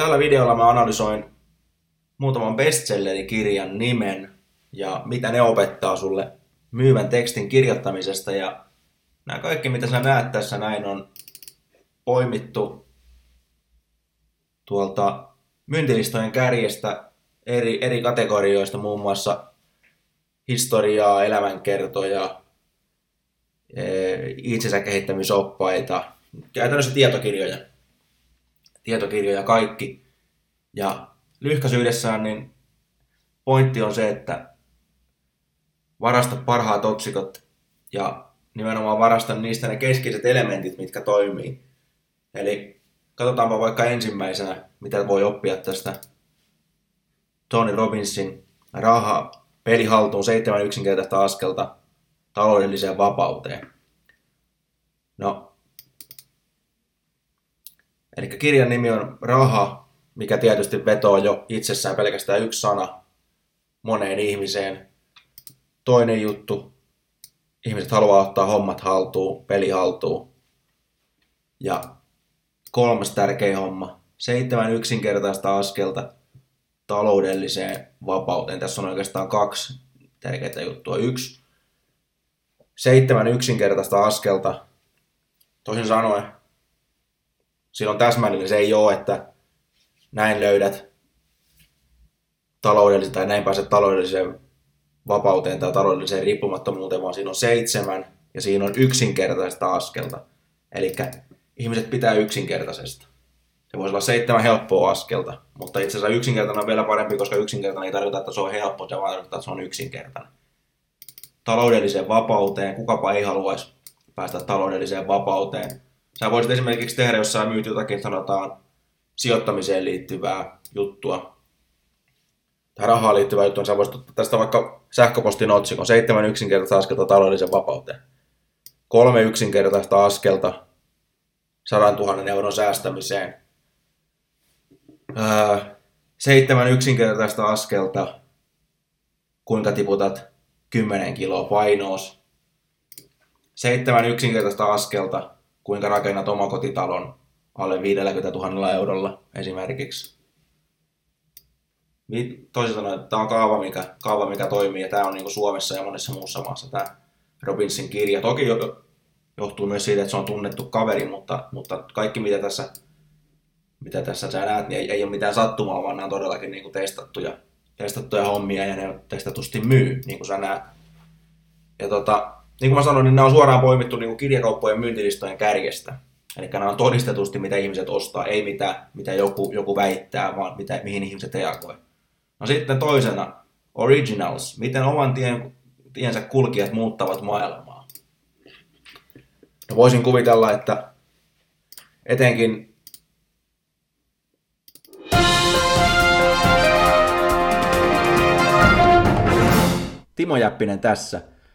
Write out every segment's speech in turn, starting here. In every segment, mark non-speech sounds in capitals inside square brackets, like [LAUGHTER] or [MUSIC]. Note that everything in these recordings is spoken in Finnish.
Tällä videolla mä analysoin muutaman bestsellerikirjan nimen ja mitä ne opettaa sulle myyvän tekstin kirjoittamisesta. Ja nämä kaikki, mitä sä näet tässä näin, on poimittu tuolta myyntilistojen kärjestä eri, eri kategorioista, muun muassa historiaa, elämänkertoja, e, itsensä kehittämisoppaita, käytännössä tietokirjoja tietokirjoja kaikki. Ja lyhkäisyydessään niin pointti on se, että varasta parhaat otsikot ja nimenomaan varasta niistä ne keskeiset elementit, mitkä toimii. Eli katsotaanpa vaikka ensimmäisenä, mitä voi oppia tästä Tony Robbinsin raha pelihaltuun seitsemän yksinkertaista askelta taloudelliseen vapauteen. No, Eli kirjan nimi on Raha, mikä tietysti vetoo jo itsessään pelkästään yksi sana moneen ihmiseen. Toinen juttu, ihmiset haluaa ottaa hommat haltuun, peli haltuun. Ja kolmas tärkeä homma, seitsemän yksinkertaista askelta taloudelliseen vapauteen. Tässä on oikeastaan kaksi tärkeää juttua. Yksi, seitsemän yksinkertaista askelta, toisin sanoen silloin täsmällinen se ei ole, että näin löydät taloudellisen tai näin pääset taloudelliseen vapauteen tai taloudelliseen riippumattomuuteen, vaan siinä on seitsemän ja siinä on yksinkertaista askelta. Eli ihmiset pitää yksinkertaisesta. Se voisi olla seitsemän helppoa askelta, mutta itse asiassa yksinkertainen on vielä parempi, koska yksinkertainen ei tarkoita, että se on helppo, se vaan tarkoittaa, että se on yksinkertainen. Taloudelliseen vapauteen, kukapa ei haluaisi päästä taloudelliseen vapauteen. Sä voisit esimerkiksi tehdä, jos sä myyt jotakin, sanotaan, sijoittamiseen liittyvää juttua, tai rahaan liittyvää juttua, niin sä voisit ottaa tästä vaikka sähköpostin otsikon, seitsemän yksinkertaista askelta taloudellisen vapauteen. Kolme yksinkertaista askelta sadan tuhannen euron säästämiseen. Öö, seitsemän yksinkertaista askelta, kuinka tiputat 10 kiloa painoos. Seitsemän yksinkertaista askelta, kuinka rakennat omakotitalon alle 50 000 eurolla esimerkiksi. Toisin sanoen, tämä on kaava mikä, kaava, mikä toimii, ja tämä on niin Suomessa ja monessa muussa maassa tämä Robinsin kirja. Toki johtuu myös siitä, että se on tunnettu kaveri, mutta, mutta kaikki mitä tässä, mitä tässä sä näet, niin ei, ei ole mitään sattumaa, vaan nämä on todellakin niin kuin testattuja, testattuja hommia, ja ne testatusti myy, niin kuin sä näet. Ja tota, niin kuin mä sanoin, niin nämä on suoraan poimittu niin kuin kirjakauppojen myyntilistojen kärjestä. Eli nämä on todistetusti, mitä ihmiset ostaa, ei mitä, mitä joku, joku väittää, vaan mitä, mihin ihmiset reagoi. No sitten toisena, originals, miten oman tien, tiensä kulkijat muuttavat maailmaa. No voisin kuvitella, että etenkin Timo Jäppinen tässä.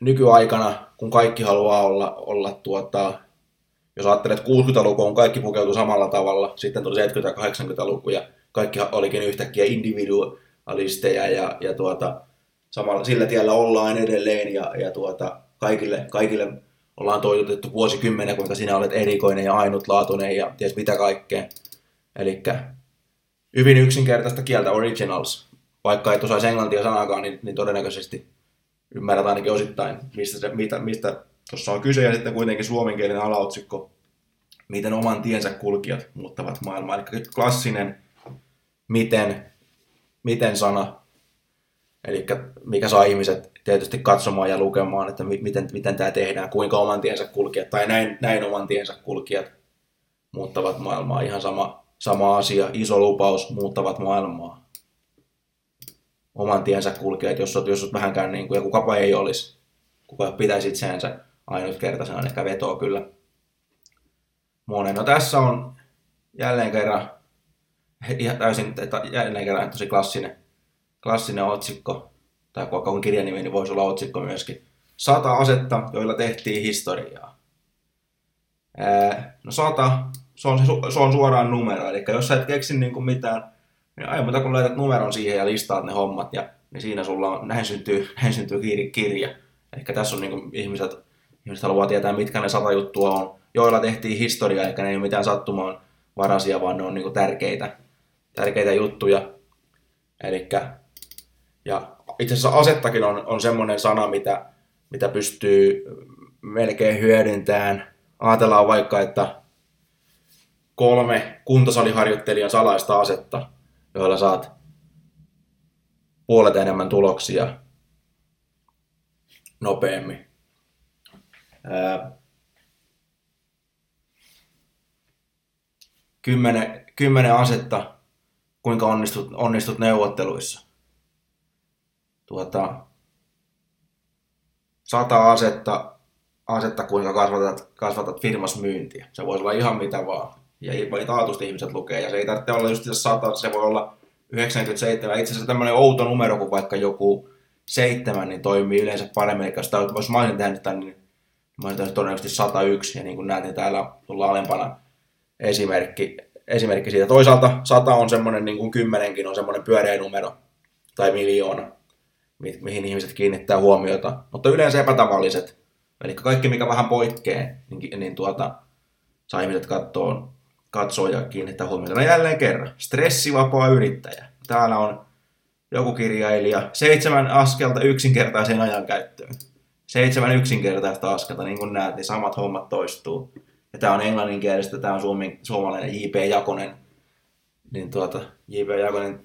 Nykyaikana kun kaikki haluaa olla, olla tuota, jos ajattelet, että 60 on kaikki pukeutu samalla tavalla, sitten tuli 70- ja 80-luku ja kaikki olikin yhtäkkiä individualisteja ja, ja tuota, samalla, sillä tiellä ollaan edelleen ja, ja tuota, kaikille, kaikille ollaan toivotettu vuosikymmenen, kuinka sinä olet erikoinen ja ainutlaatuinen ja ties mitä kaikkea. Eli hyvin yksinkertaista kieltä originals. Vaikka et osaisi englantia sanakaan, niin, niin todennäköisesti ymmärrät ainakin osittain, mistä, se, mitä, mistä tuossa on kyse, ja sitten kuitenkin suomenkielinen alaotsikko, miten oman tiensä kulkijat muuttavat maailmaa. Eli klassinen, miten miten sana, eli mikä saa ihmiset tietysti katsomaan ja lukemaan, että miten, miten tämä tehdään, kuinka oman tiensä kulkijat, tai näin, näin oman tiensä kulkijat muuttavat maailmaa. Ihan sama, sama asia, iso lupaus, muuttavat maailmaa. Oman tiensä kulkijat, jos olet, jos olet vähänkään niin kuin, ja kukapa ei olisi, kuka pitäisi itseänsä ainutkertaisena, ehkä vetoa kyllä monen. No tässä on jälleen kerran, ihan täysin, jälleen kerran tosi klassinen, klassinen otsikko, tai vaikka on kirjan nimi, niin voisi olla otsikko myöskin. Sata asetta, joilla tehtiin historiaa. no sata, se on, se on suoraan numero, eli jos sä et keksi niin kuin mitään, niin aina muuta kun laitat numeron siihen ja listaat ne hommat, ja, niin siinä sulla on, näin syntyy, [LAUGHS] näin syntyy kirja. Eli tässä on niin kuin ihmiset, ihmiset haluaa tietää, mitkä ne sata juttua on, joilla tehtiin historiaa, eikä ne ei ole mitään sattumaan varasia, vaan ne on niin kuin tärkeitä, tärkeitä juttuja. Elikkä, ja itse asiassa asettakin on, on semmoinen sana, mitä, mitä pystyy melkein hyödyntämään. Ajatellaan vaikka, että kolme kuntosaliharjoittelijan salaista asetta, joilla saat puolet enemmän tuloksia nopeammin. Ää, kymmenen, kymmenen asetta, kuinka onnistut, onnistut neuvotteluissa. Tuota, sata asetta, asetta kuinka kasvatat, kasvatat firmas myyntiä. Se voisi olla ihan mitä vaan. Ja voi taatusti ihmiset lukee. Ja se ei tarvitse olla just sata, se voi olla 97. Itse asiassa tämmöinen outo numero kuin vaikka joku seitsemän, niin toimii yleensä paremmin. Eli jos, jos mä olisin tehnyt tämän, niin mä olisin tehnyt todennäköisesti 101. Ja niin kuin näet, niin täällä tullaan alempana esimerkki, esimerkki siitä. Toisaalta 100 on semmoinen, niin kuin kymmenenkin on semmoinen pyöreä numero tai miljoona, mi- mihin ihmiset kiinnittää huomiota. Mutta yleensä epätavalliset, eli kaikki mikä vähän poikkeaa, niin, niin tuota, saa ihmiset katsoa, katsoa ja kiinnittää huomiota. Jälleen kerran, stressivapaa yrittäjä. Täällä on joku kirjailija, seitsemän askelta yksinkertaiseen ajankäyttöön. Seitsemän yksinkertaista askelta, niin kuin näet, niin samat hommat toistuu ja tämä on englanninkielistä, tämä on suomi, suomalainen J.P. Jakonen, niin tuota, J.P. Jakonen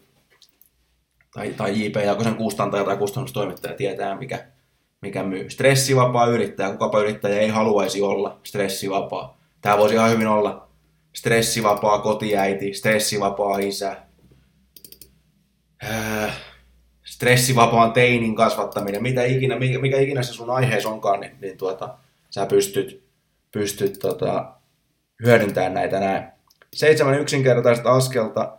tai, tai J.P. Jakosen kustantaja tai kustannustoimittaja tietää, mikä, mikä myy. Stressivapaa yrittäjä, kukapa yrittäjä ei haluaisi olla stressivapaa. Tämä voisi ihan hyvin olla stressivapaa kotiäiti, stressivapaa isä, stressivapaan teinin kasvattaminen, mitä ikinä, mikä, mikä ikinä se sun aiheessa onkaan, niin, niin tuota, sä pystyt pystyt tota, hyödyntämään näitä näin. Seitsemän yksinkertaista askelta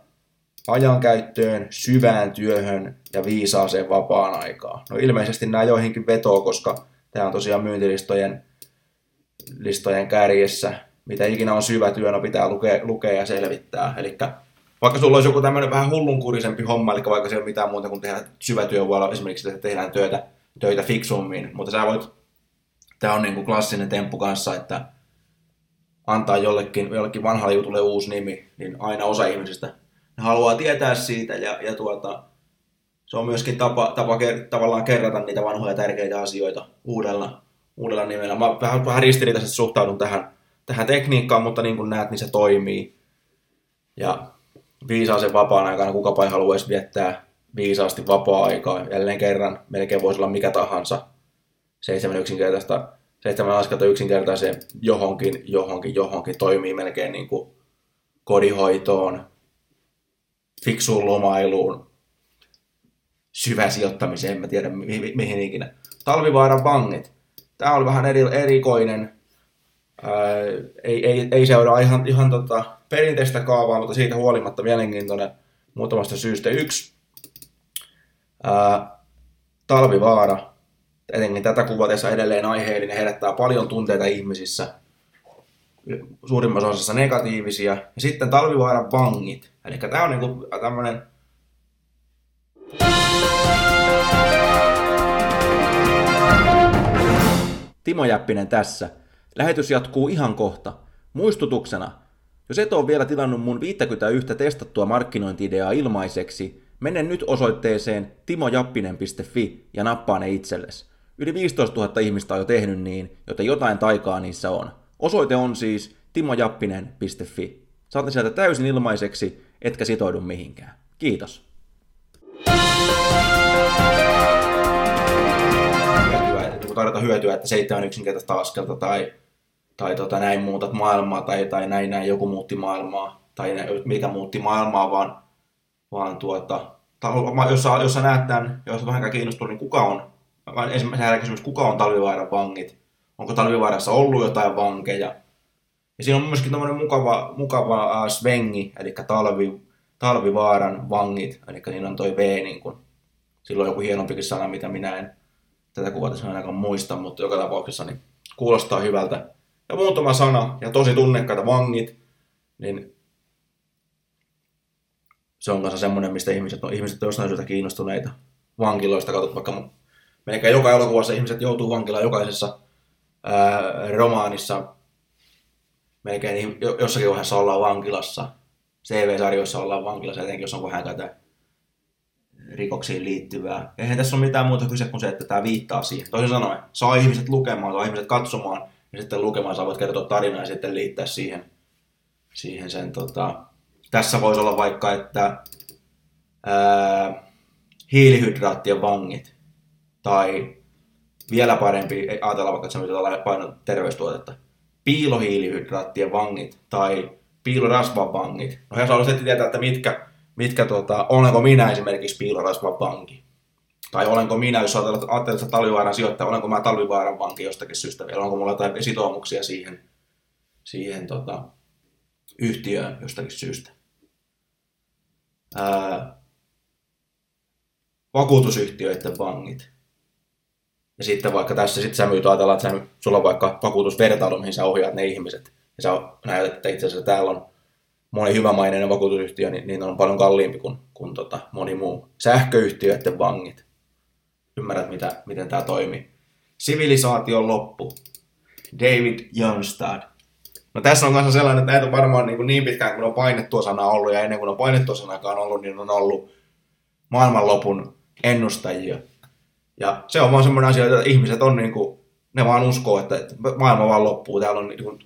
ajankäyttöön, syvään työhön ja viisaaseen vapaan aikaan. No ilmeisesti nämä joihinkin vetoo, koska tämä on tosiaan myyntilistojen listojen kärjessä. Mitä ikinä on syvä työ, no pitää lukea, lukea ja selvittää. Eli vaikka sulla olisi joku tämmöinen vähän hullunkurisempi homma, eli vaikka se ei ole mitään muuta kuin tehdä syvätyö voi olla esimerkiksi, että tehdään töitä, töitä fiksummin, mutta sä voit tämä on niin kuin klassinen temppu kanssa, että antaa jollekin, jollekin vanhalle jutulle uusi nimi, niin aina osa ihmisistä ne haluaa tietää siitä ja, ja tuota, se on myöskin tapa, tapa tavallaan kerrata niitä vanhoja tärkeitä asioita uudella, uudella nimellä. Mä vähän, vähän ristiriitaisesti suhtaudun tähän, tähän tekniikkaan, mutta niin kuin näet, niin se toimii. Ja viisaisen vapaan aikana kukapa ei haluaisi viettää viisaasti vapaa-aikaa. Jälleen kerran melkein voisi olla mikä tahansa seitsemän yksinkertaista, seitsemän askelta yksinkertaiseen johonkin, johonkin, johonkin toimii melkein niin kuin kodihoitoon, fiksuun lomailuun, syväsijoittamiseen, en mä tiedä mihin, mihin ikinä. Talvivaaran vangit. Tämä oli vähän eri, erikoinen. Ää, ei, ei, ei seuraa ihan, ihan tota perinteistä kaavaa, mutta siitä huolimatta mielenkiintoinen muutamasta syystä. Yksi, ää, Talvivaara etenkin tätä kuvatessa edelleen aiheellinen, herättää paljon tunteita ihmisissä, suurimmassa osassa negatiivisia. Ja sitten talvivaaran vangit. Eli tämä on niinku tämmöinen Timo Jäppinen tässä. Lähetys jatkuu ihan kohta. Muistutuksena, jos et ole vielä tilannut mun 51 testattua markkinointideaa ilmaiseksi, mene nyt osoitteeseen timojappinen.fi ja nappaa ne itsellesi. Yli 15 000 ihmistä on jo tehnyt niin, joten jotain taikaa niissä on. Osoite on siis timojappinen.fi. Saatte sieltä täysin ilmaiseksi, etkä sitoudu mihinkään. Kiitos. Tarjota hyötyä, että se ei yksinkertaista askelta tai tai tota, näin muutat maailmaa tai, tai näin, näin joku muutti maailmaa tai näin, mikä muutti maailmaa, vaan, vaan tuota, jos, sä, jos sä näet tämän, jos vähän kiinnostunut, niin kuka on, ensimmäisenä kysymys, kuka on Talvivaaran vangit? Onko Talvivaarassa ollut jotain vankeja? Ja siinä on myöskin tämmöinen mukava, mukava uh, svengi, eli talvi, talvivaaran vangit, eli siinä on toi V, niin kun, silloin joku hienompikin sana, mitä minä en tätä kuvata ainakaan muista, mutta joka tapauksessa niin kuulostaa hyvältä. Ja muutama sana, ja tosi tunnekkaita vangit, niin se on kanssa semmoinen, mistä ihmiset on, ihmiset on jostain syystä kiinnostuneita vankiloista. Katsot vaikka melkein joka elokuvassa ihmiset joutuu vankilaan jokaisessa ää, romaanissa. Melkein jossakin vaiheessa ollaan vankilassa. CV-sarjoissa ollaan vankilassa, etenkin jos on vähän tätä rikoksiin liittyvää. Eihän tässä ole mitään muuta kyse kuin se, että tämä viittaa siihen. Toisin sanoen, saa ihmiset lukemaan, saa ihmiset katsomaan ja sitten lukemaan saa voit kertoa tarinaa ja sitten liittää siihen, siihen sen tota, tässä voisi olla vaikka, että ää, hiilihydraattien vangit tai vielä parempi, ajatellaan vaikka, että se painon terveystuotetta, piilohiilihydraattien vangit tai piilorasvan vangit. No jos haluaisit tietää, että mitkä, mitkä tota, olenko minä esimerkiksi piilorasvan vanki. Tai olenko minä, jos ajatellaan, että talvivaaran sijoittaja, olenko mä talvivaaran vanki jostakin syystä vielä, onko mulla jotain sitoumuksia siihen, siihen tota, yhtiöön jostakin syystä ää, vakuutusyhtiöiden vangit. Ja sitten vaikka tässä sitten sä myyt ajatellaan, että sä, sulla on vaikka vakuutusvertailu, mihin sä ohjaat ne ihmiset. Ja sä näytät, että itse asiassa täällä on moni hyvämaineinen vakuutusyhtiö, niin, niin on paljon kalliimpi kuin, kuin tota, moni muu. Sähköyhtiöiden vangit. Ymmärrät, mitä, miten tämä toimii. Sivilisaation loppu. David Jonstad. No tässä on kanssa sellainen, että näitä on varmaan niin, kuin niin pitkään, kun on painettua sanaa ollut, ja ennen kuin on painettua sanakaan ollut, niin on ollut maailmanlopun ennustajia. Ja se on vaan semmoinen asia, että ihmiset on niin kuin, ne vaan uskoo, että maailma vaan loppuu. Täällä on niin kuin,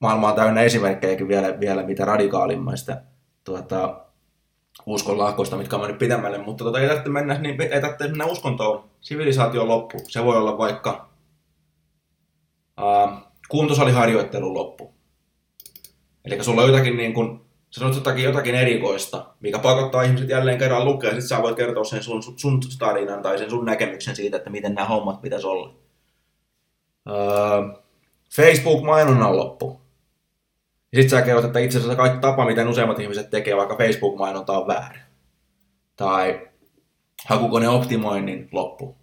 maailma on täynnä esimerkkejäkin vielä, vielä mitä radikaalimmaista tuota, uskon lahkoista, mitkä on mennyt pidemmälle, mutta tota, ei tarvitse mennä, niin, ei tarvitse mennä uskontoon. Sivilisaation loppu. Se voi olla vaikka uh, kuntosaliharjoittelun loppu. Eli sulla on jotakin, niin kun, sanot jotakin, jotakin erikoista, mikä pakottaa ihmiset jälleen kerran lukea, sitten sä voit kertoa sen sun, sun tarinan tai sen sun näkemyksen siitä, että miten nämä hommat pitäisi olla. Öö, Facebook-mainonnan loppu. Ja sitten sä kerrot, että itse asiassa kaikki tapa, miten useimmat ihmiset tekee, vaikka Facebook-mainonta on väärin. Tai hakukone optimoinnin loppu.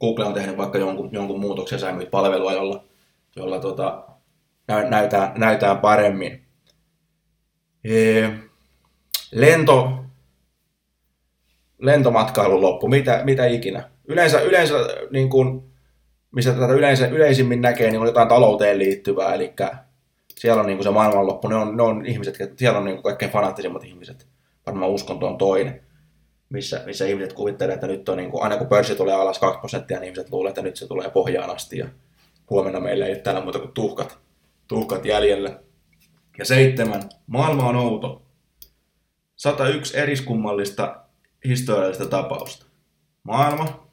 Google on tehnyt vaikka jonkun, jonkun muutoksen, sä myyt palvelua, jolla jolla tota, näytään, näytään paremmin. E, lento, lentomatkailun loppu, mitä, mitä ikinä. Yleensä, yleensä niin kuin, missä tätä yleensä, yleisimmin näkee, niin on jotain talouteen liittyvää, eli siellä on niin kuin se maailmanloppu, ne on, ne on ihmiset, siellä on niin kuin kaikkein fanaattisimmat ihmiset. Varmaan uskonto on toinen, missä, missä ihmiset kuvittelee, että nyt on niin kuin, aina kun pörssi tulee alas 2 prosenttia, niin ihmiset luulee, että nyt se tulee pohjaan asti. Ja huomenna meillä ei ole täällä muuta kuin tuhkat, tuhkat jäljellä. Ja seitsemän, maailma on outo. 101 eriskummallista historiallista tapausta. Maailma,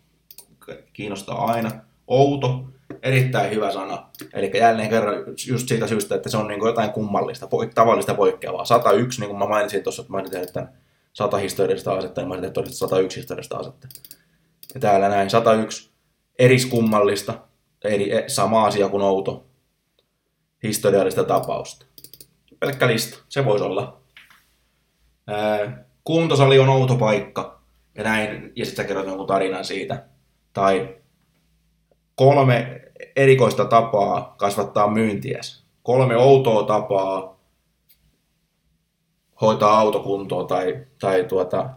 kiinnostaa aina. Outo, erittäin hyvä sana. Eli jälleen kerran just siitä syystä, että se on niin kuin jotain kummallista, poik- tavallista poikkeavaa. 101, niin kuin mä mainitsin tuossa, että mä mainitsin, että 100 historiallista asetta, ja mä mainitsin, että 101 historiallista asetta. Ja täällä näin 101 eriskummallista, eri, e, sama asia kuin outo historiallista tapausta. Pelkkä lista, se voisi olla. Ää, kuntosali on outo paikka, ja näin, ja sitten sä kerrot jonkun tarinan siitä. Tai kolme erikoista tapaa kasvattaa myyntiäs. Kolme outoa tapaa hoitaa autokuntoa tai, tai tuota,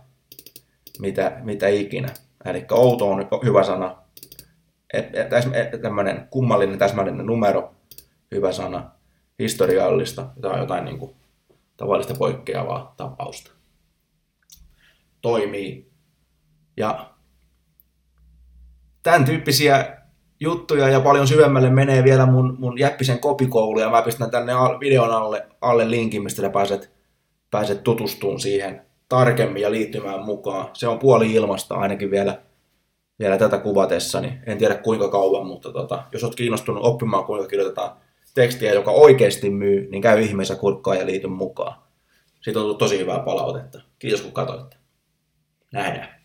mitä, mitä ikinä. Eli outo on hyvä sana tämmöinen kummallinen täsmällinen numero, hyvä sana, historiallista, tai jotain niin kuin tavallista poikkeavaa tapausta. Toimii. Ja tämän tyyppisiä juttuja ja paljon syvemmälle menee vielä mun, mun Jäppisen kopikoulu ja mä pistän tänne videon alle, alle linkin, mistä pääset, pääset tutustumaan siihen tarkemmin ja liittymään mukaan. Se on puoli ilmasta ainakin vielä vielä tätä kuvatessani. En tiedä kuinka kauan, mutta tota, jos olet kiinnostunut oppimaan, kuinka kirjoitetaan tekstiä, joka oikeasti myy, niin käy ihmeessä kurkkaa ja liity mukaan. Siitä on tullut tosi hyvää palautetta. Kiitos kun katsoitte. Nähdään.